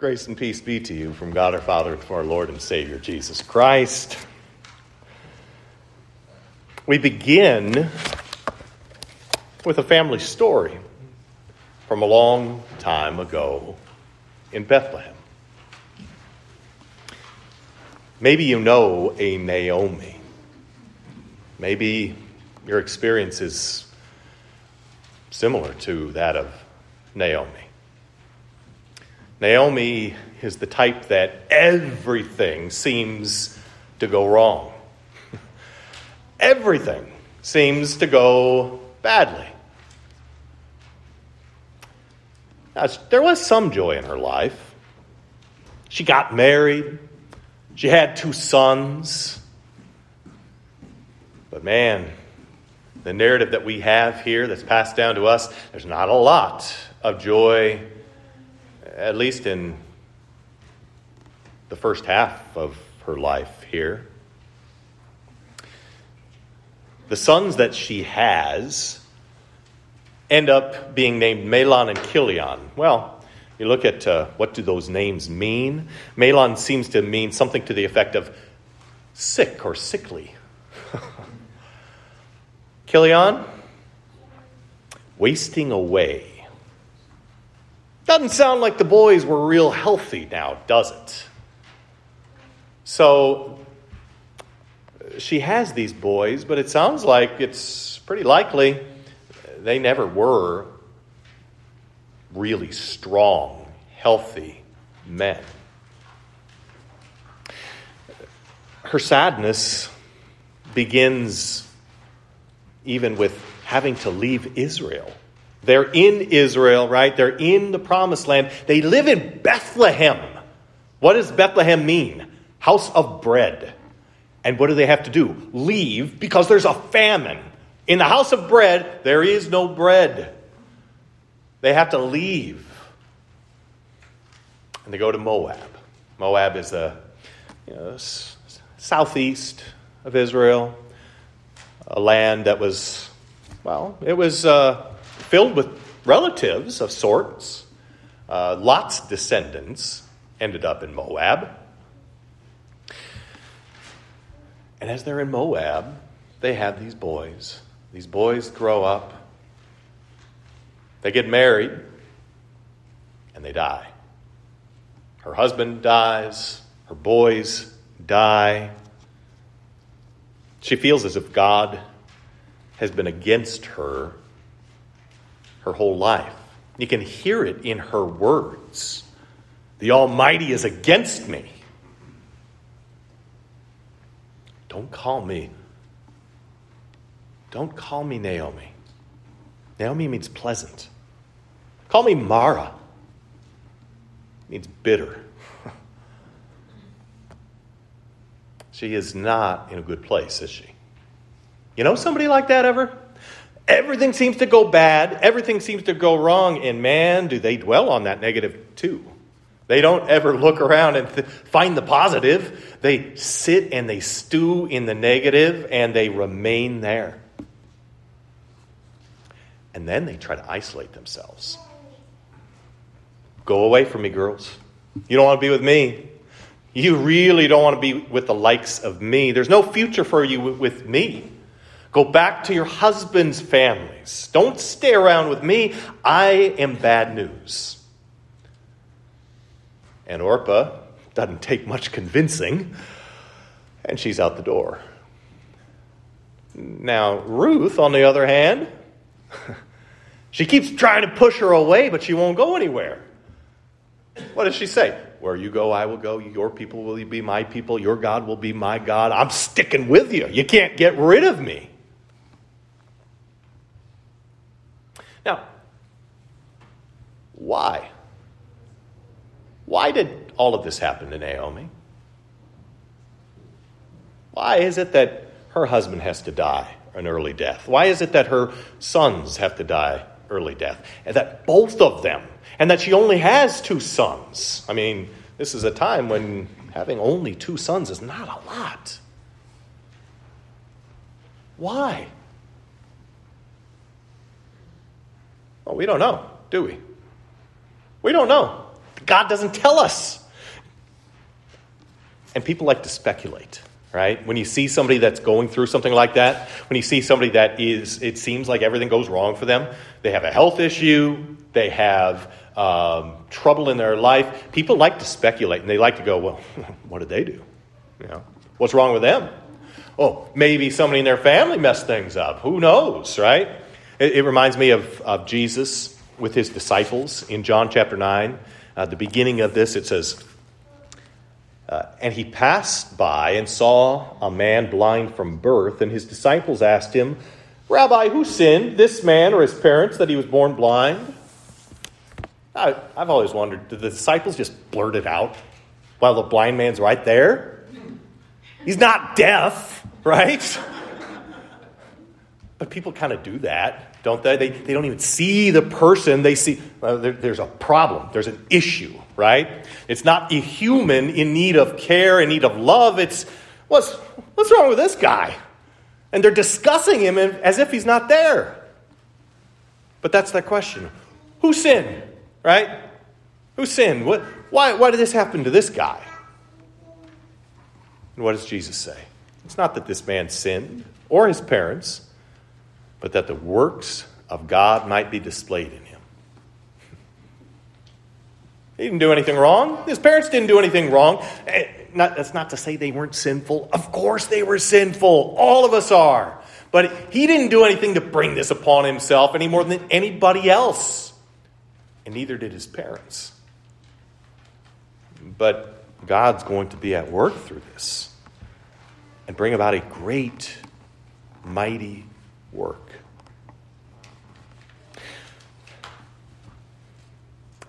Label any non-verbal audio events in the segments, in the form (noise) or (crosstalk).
Grace and peace be to you from God our Father and from our Lord and Savior Jesus Christ. We begin with a family story from a long time ago in Bethlehem. Maybe you know a Naomi. Maybe your experience is similar to that of Naomi. Naomi is the type that everything seems to go wrong. everything seems to go badly. Now, there was some joy in her life. She got married, she had two sons. But man, the narrative that we have here that's passed down to us, there's not a lot of joy at least in the first half of her life here. The sons that she has end up being named Mahlon and Chilion. Well, you look at uh, what do those names mean. Mahlon seems to mean something to the effect of sick or sickly. (laughs) Chilion, wasting away. Doesn't sound like the boys were real healthy now, does it? So she has these boys, but it sounds like it's pretty likely they never were really strong, healthy men. Her sadness begins even with having to leave Israel. They're in Israel, right? They're in the promised land. They live in Bethlehem. What does Bethlehem mean? House of bread. And what do they have to do? Leave because there's a famine. In the house of bread, there is no bread. They have to leave. And they go to Moab. Moab is the you know, southeast of Israel, a land that was, well, it was. Uh, filled with relatives of sorts. Uh, Lot's descendants ended up in Moab. And as they're in Moab, they have these boys. These boys grow up, they get married, and they die. Her husband dies, her boys die. She feels as if God has been against her her whole life. You can hear it in her words. The Almighty is against me. Don't call me. Don't call me Naomi. Naomi means pleasant. Call me Mara. Means bitter. (laughs) she is not in a good place, is she? You know somebody like that ever? Everything seems to go bad, everything seems to go wrong, and man, do they dwell on that negative too. They don't ever look around and th- find the positive. They sit and they stew in the negative and they remain there. And then they try to isolate themselves. Go away from me, girls. You don't want to be with me. You really don't want to be with the likes of me. There's no future for you with me. Go back to your husband's families. Don't stay around with me. I am bad news. And Orpah doesn't take much convincing, and she's out the door. Now, Ruth, on the other hand, (laughs) she keeps trying to push her away, but she won't go anywhere. What does she say? Where you go, I will go. Your people will be my people. Your God will be my God. I'm sticking with you. You can't get rid of me. Now, why? Why did all of this happen to Naomi? Why is it that her husband has to die an early death? Why is it that her sons have to die early death? And that both of them, and that she only has two sons. I mean, this is a time when having only two sons is not a lot. Why? Well, we don't know, do we? We don't know. God doesn't tell us. And people like to speculate, right? When you see somebody that's going through something like that, when you see somebody that is, it seems like everything goes wrong for them, they have a health issue, they have um, trouble in their life, people like to speculate and they like to go, well, (laughs) what did they do? You know, what's wrong with them? Oh, maybe somebody in their family messed things up. Who knows, right? It, it reminds me of, of Jesus with his disciples in John chapter 9. Uh, the beginning of this, it says, uh, And he passed by and saw a man blind from birth, and his disciples asked him, Rabbi, who sinned, this man or his parents, that he was born blind? I, I've always wondered, did the disciples just blurt it out while the blind man's right there? He's not deaf, right? (laughs) But people kind of do that, don't they? they? They don't even see the person. They see well, there, there's a problem, there's an issue, right? It's not a human in need of care, in need of love. It's what's, what's wrong with this guy? And they're discussing him as if he's not there. But that's the question who sinned, right? Who sinned? What, why, why did this happen to this guy? And what does Jesus say? It's not that this man sinned or his parents but that the works of God might be displayed in him. He didn't do anything wrong. His parents didn't do anything wrong. Eh, not, that's not to say they weren't sinful. Of course they were sinful. All of us are. But he didn't do anything to bring this upon himself any more than anybody else. And neither did his parents. But God's going to be at work through this and bring about a great, mighty work.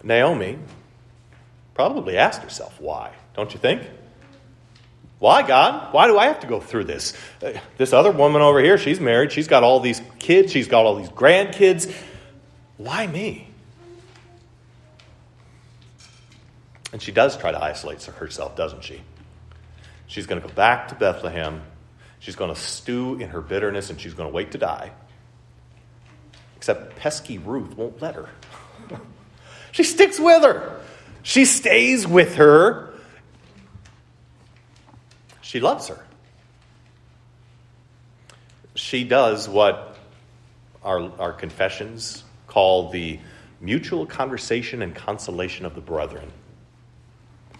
Naomi probably asked herself, why? Don't you think? Why, God? Why do I have to go through this? Uh, this other woman over here, she's married. She's got all these kids. She's got all these grandkids. Why me? And she does try to isolate herself, doesn't she? She's going to go back to Bethlehem. She's going to stew in her bitterness and she's going to wait to die. Except pesky Ruth won't let her. (laughs) She sticks with her. She stays with her. She loves her. She does what our, our confessions call the mutual conversation and consolation of the brethren.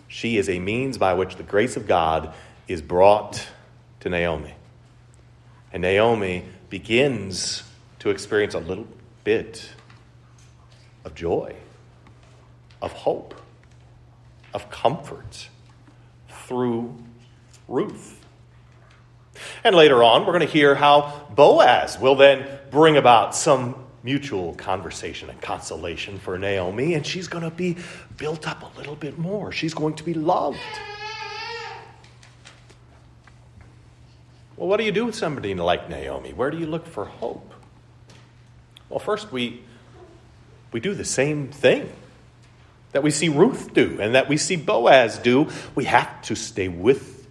She is a means by which the grace of God is brought to Naomi. And Naomi begins to experience a little bit of joy of hope, of comfort through Ruth. And later on, we're going to hear how Boaz will then bring about some mutual conversation and consolation for Naomi, and she's going to be built up a little bit more. She's going to be loved. Well, what do you do with somebody like Naomi? Where do you look for hope? Well, first, we, we do the same thing that we see Ruth do and that we see Boaz do, we have to stay with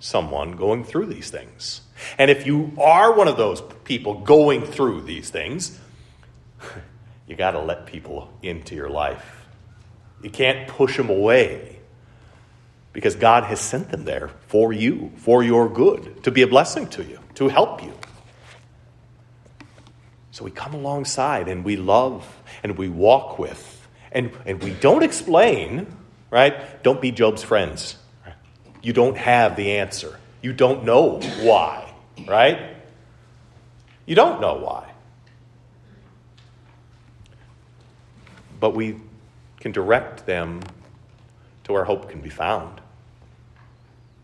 someone going through these things. And if you are one of those people going through these things, (laughs) you got to let people into your life. You can't push them away because God has sent them there for you, for your good, to be a blessing to you, to help you. So we come alongside and we love and we walk with and, and we don't explain, right? Don't be Job's friends. You don't have the answer. You don't know why, right? You don't know why. But we can direct them to where hope can be found.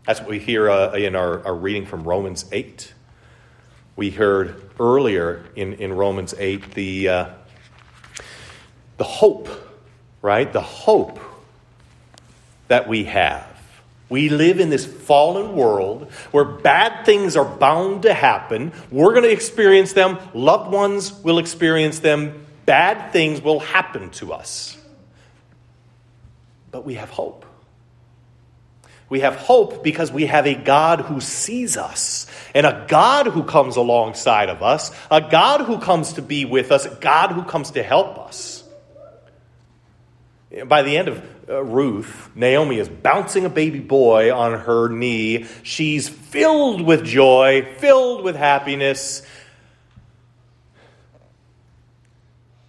That's what we hear uh, in our, our reading from Romans 8. We heard earlier in, in Romans 8 the, uh, the hope right? The hope that we have. We live in this fallen world where bad things are bound to happen. We're going to experience them. Loved ones will experience them. Bad things will happen to us. But we have hope. We have hope because we have a God who sees us, and a God who comes alongside of us, a God who comes to be with us, a God who comes to help us by the end of uh, Ruth, Naomi is bouncing a baby boy on her knee. She's filled with joy, filled with happiness.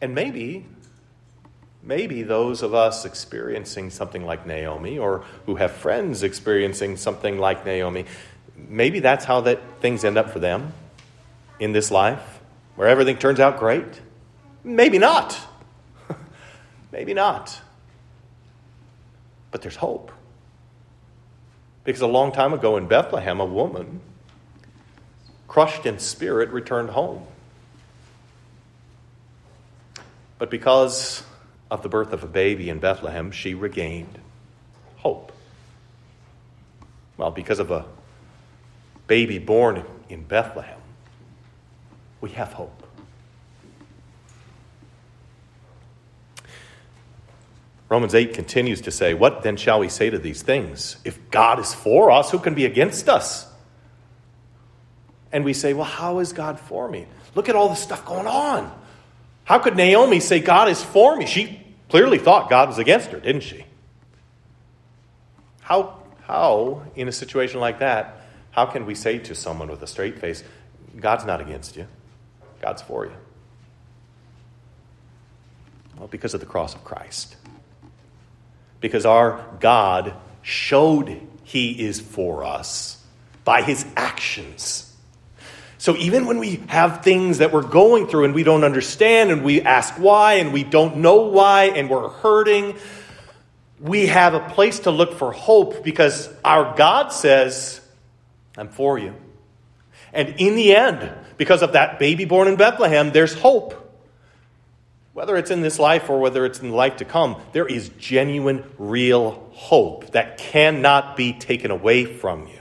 And maybe, maybe those of us experiencing something like Naomi or who have friends experiencing something like Naomi, maybe that's how that things end up for them in this life, where everything turns out great. Maybe not. (laughs) maybe not. But there's hope. Because a long time ago in Bethlehem, a woman, crushed in spirit, returned home. But because of the birth of a baby in Bethlehem, she regained hope. Well, because of a baby born in Bethlehem, we have hope. Romans 8 continues to say, What then shall we say to these things? If God is for us, who can be against us? And we say, Well, how is God for me? Look at all the stuff going on. How could Naomi say, God is for me? She clearly thought God was against her, didn't she? How, how, in a situation like that, how can we say to someone with a straight face, God's not against you, God's for you? Well, because of the cross of Christ because our God showed he is for us by his actions. So even when we have things that we're going through and we don't understand and we ask why and we don't know why and we're hurting, we have a place to look for hope because our God says, I'm for you. And in the end, because of that baby born in Bethlehem, there's hope whether it's in this life or whether it's in the life to come, there is genuine, real hope that cannot be taken away from you.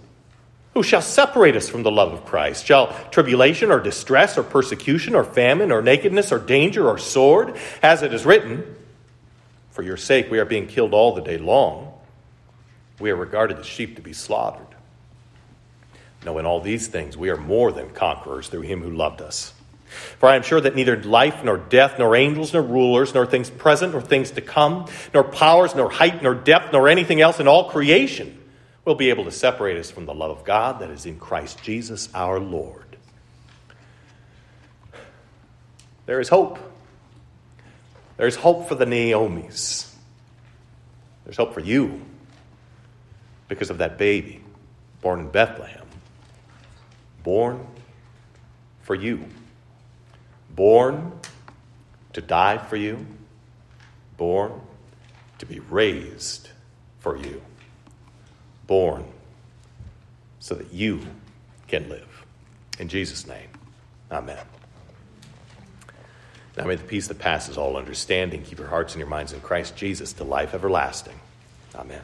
Shall separate us from the love of Christ? Shall tribulation or distress or persecution or famine or nakedness or danger or sword? As it is written, For your sake we are being killed all the day long. We are regarded as sheep to be slaughtered. No, in all these things we are more than conquerors through him who loved us. For I am sure that neither life, nor death, nor angels, nor rulers, nor things present, nor things to come, nor powers, nor height, nor depth, nor anything else in all creation will be able to separate us from the love of God that is in Christ Jesus our Lord. There is hope. There's hope for the Naomis. There's hope for you because of that baby born in Bethlehem, born for you born to die for you, born to be raised for you, born so that you can live. In Jesus' name, amen. Now may the peace that passes all understanding keep your hearts and your minds in Christ Jesus to life everlasting. Amen.